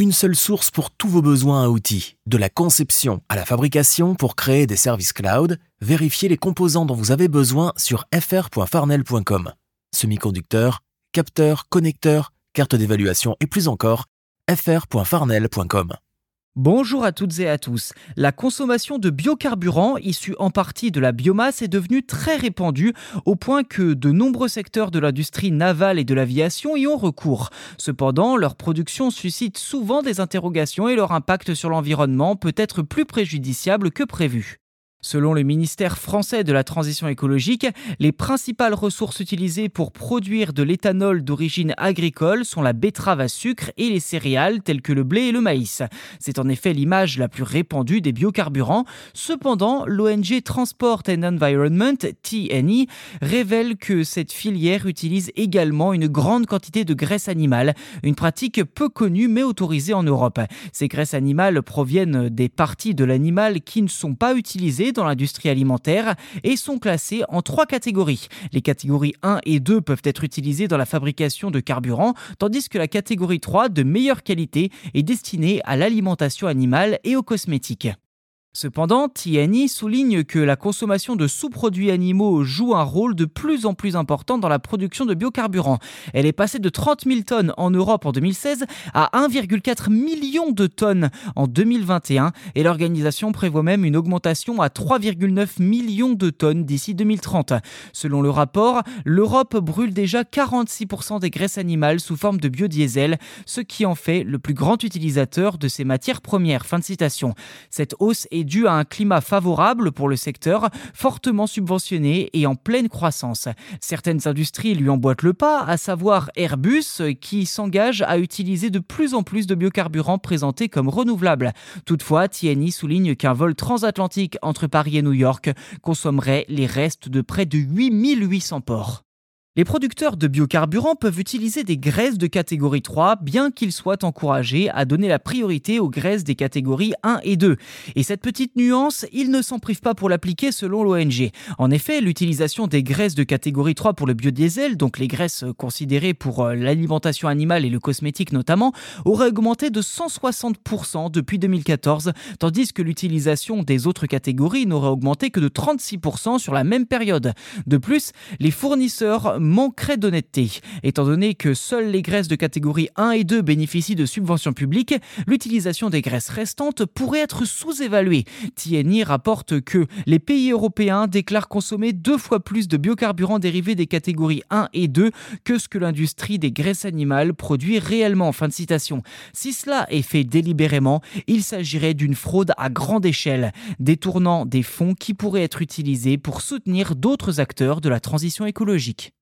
Une seule source pour tous vos besoins à outils, de la conception à la fabrication pour créer des services cloud, vérifiez les composants dont vous avez besoin sur fr.farnel.com. Semi-conducteurs, capteurs, connecteurs, cartes d'évaluation et plus encore, fr.farnel.com. Bonjour à toutes et à tous. La consommation de biocarburants issus en partie de la biomasse est devenue très répandue au point que de nombreux secteurs de l'industrie navale et de l'aviation y ont recours. Cependant, leur production suscite souvent des interrogations et leur impact sur l'environnement peut être plus préjudiciable que prévu. Selon le ministère français de la Transition écologique, les principales ressources utilisées pour produire de l'éthanol d'origine agricole sont la betterave à sucre et les céréales telles que le blé et le maïs. C'est en effet l'image la plus répandue des biocarburants. Cependant, l'ONG Transport and Environment, TNE, révèle que cette filière utilise également une grande quantité de graisse animale, une pratique peu connue mais autorisée en Europe. Ces graisses animales proviennent des parties de l'animal qui ne sont pas utilisées dans l'industrie alimentaire et sont classés en trois catégories. Les catégories 1 et 2 peuvent être utilisées dans la fabrication de carburant, tandis que la catégorie 3 de meilleure qualité est destinée à l'alimentation animale et aux cosmétiques. Cependant, TNI souligne que la consommation de sous-produits animaux joue un rôle de plus en plus important dans la production de biocarburants. Elle est passée de 30 000 tonnes en Europe en 2016 à 1,4 million de tonnes en 2021 et l'organisation prévoit même une augmentation à 3,9 millions de tonnes d'ici 2030. Selon le rapport, l'Europe brûle déjà 46% des graisses animales sous forme de biodiesel, ce qui en fait le plus grand utilisateur de ces matières premières. Fin de citation. Dû à un climat favorable pour le secteur, fortement subventionné et en pleine croissance. Certaines industries lui emboîtent le pas, à savoir Airbus, qui s'engage à utiliser de plus en plus de biocarburants présentés comme renouvelables. Toutefois, TNI souligne qu'un vol transatlantique entre Paris et New York consommerait les restes de près de 8800 ports. Les producteurs de biocarburants peuvent utiliser des graisses de catégorie 3, bien qu'ils soient encouragés à donner la priorité aux graisses des catégories 1 et 2. Et cette petite nuance, ils ne s'en privent pas pour l'appliquer selon l'ONG. En effet, l'utilisation des graisses de catégorie 3 pour le biodiesel, donc les graisses considérées pour euh, l'alimentation animale et le cosmétique notamment, aurait augmenté de 160% depuis 2014, tandis que l'utilisation des autres catégories n'aurait augmenté que de 36% sur la même période. De plus, les fournisseurs manquerait d'honnêteté. Étant donné que seules les graisses de catégorie 1 et 2 bénéficient de subventions publiques, l'utilisation des graisses restantes pourrait être sous-évaluée. TNI rapporte que les pays européens déclarent consommer deux fois plus de biocarburants dérivés des catégories 1 et 2 que ce que l'industrie des graisses animales produit réellement. Fin de citation. Si cela est fait délibérément, il s'agirait d'une fraude à grande échelle, détournant des fonds qui pourraient être utilisés pour soutenir d'autres acteurs de la transition écologique.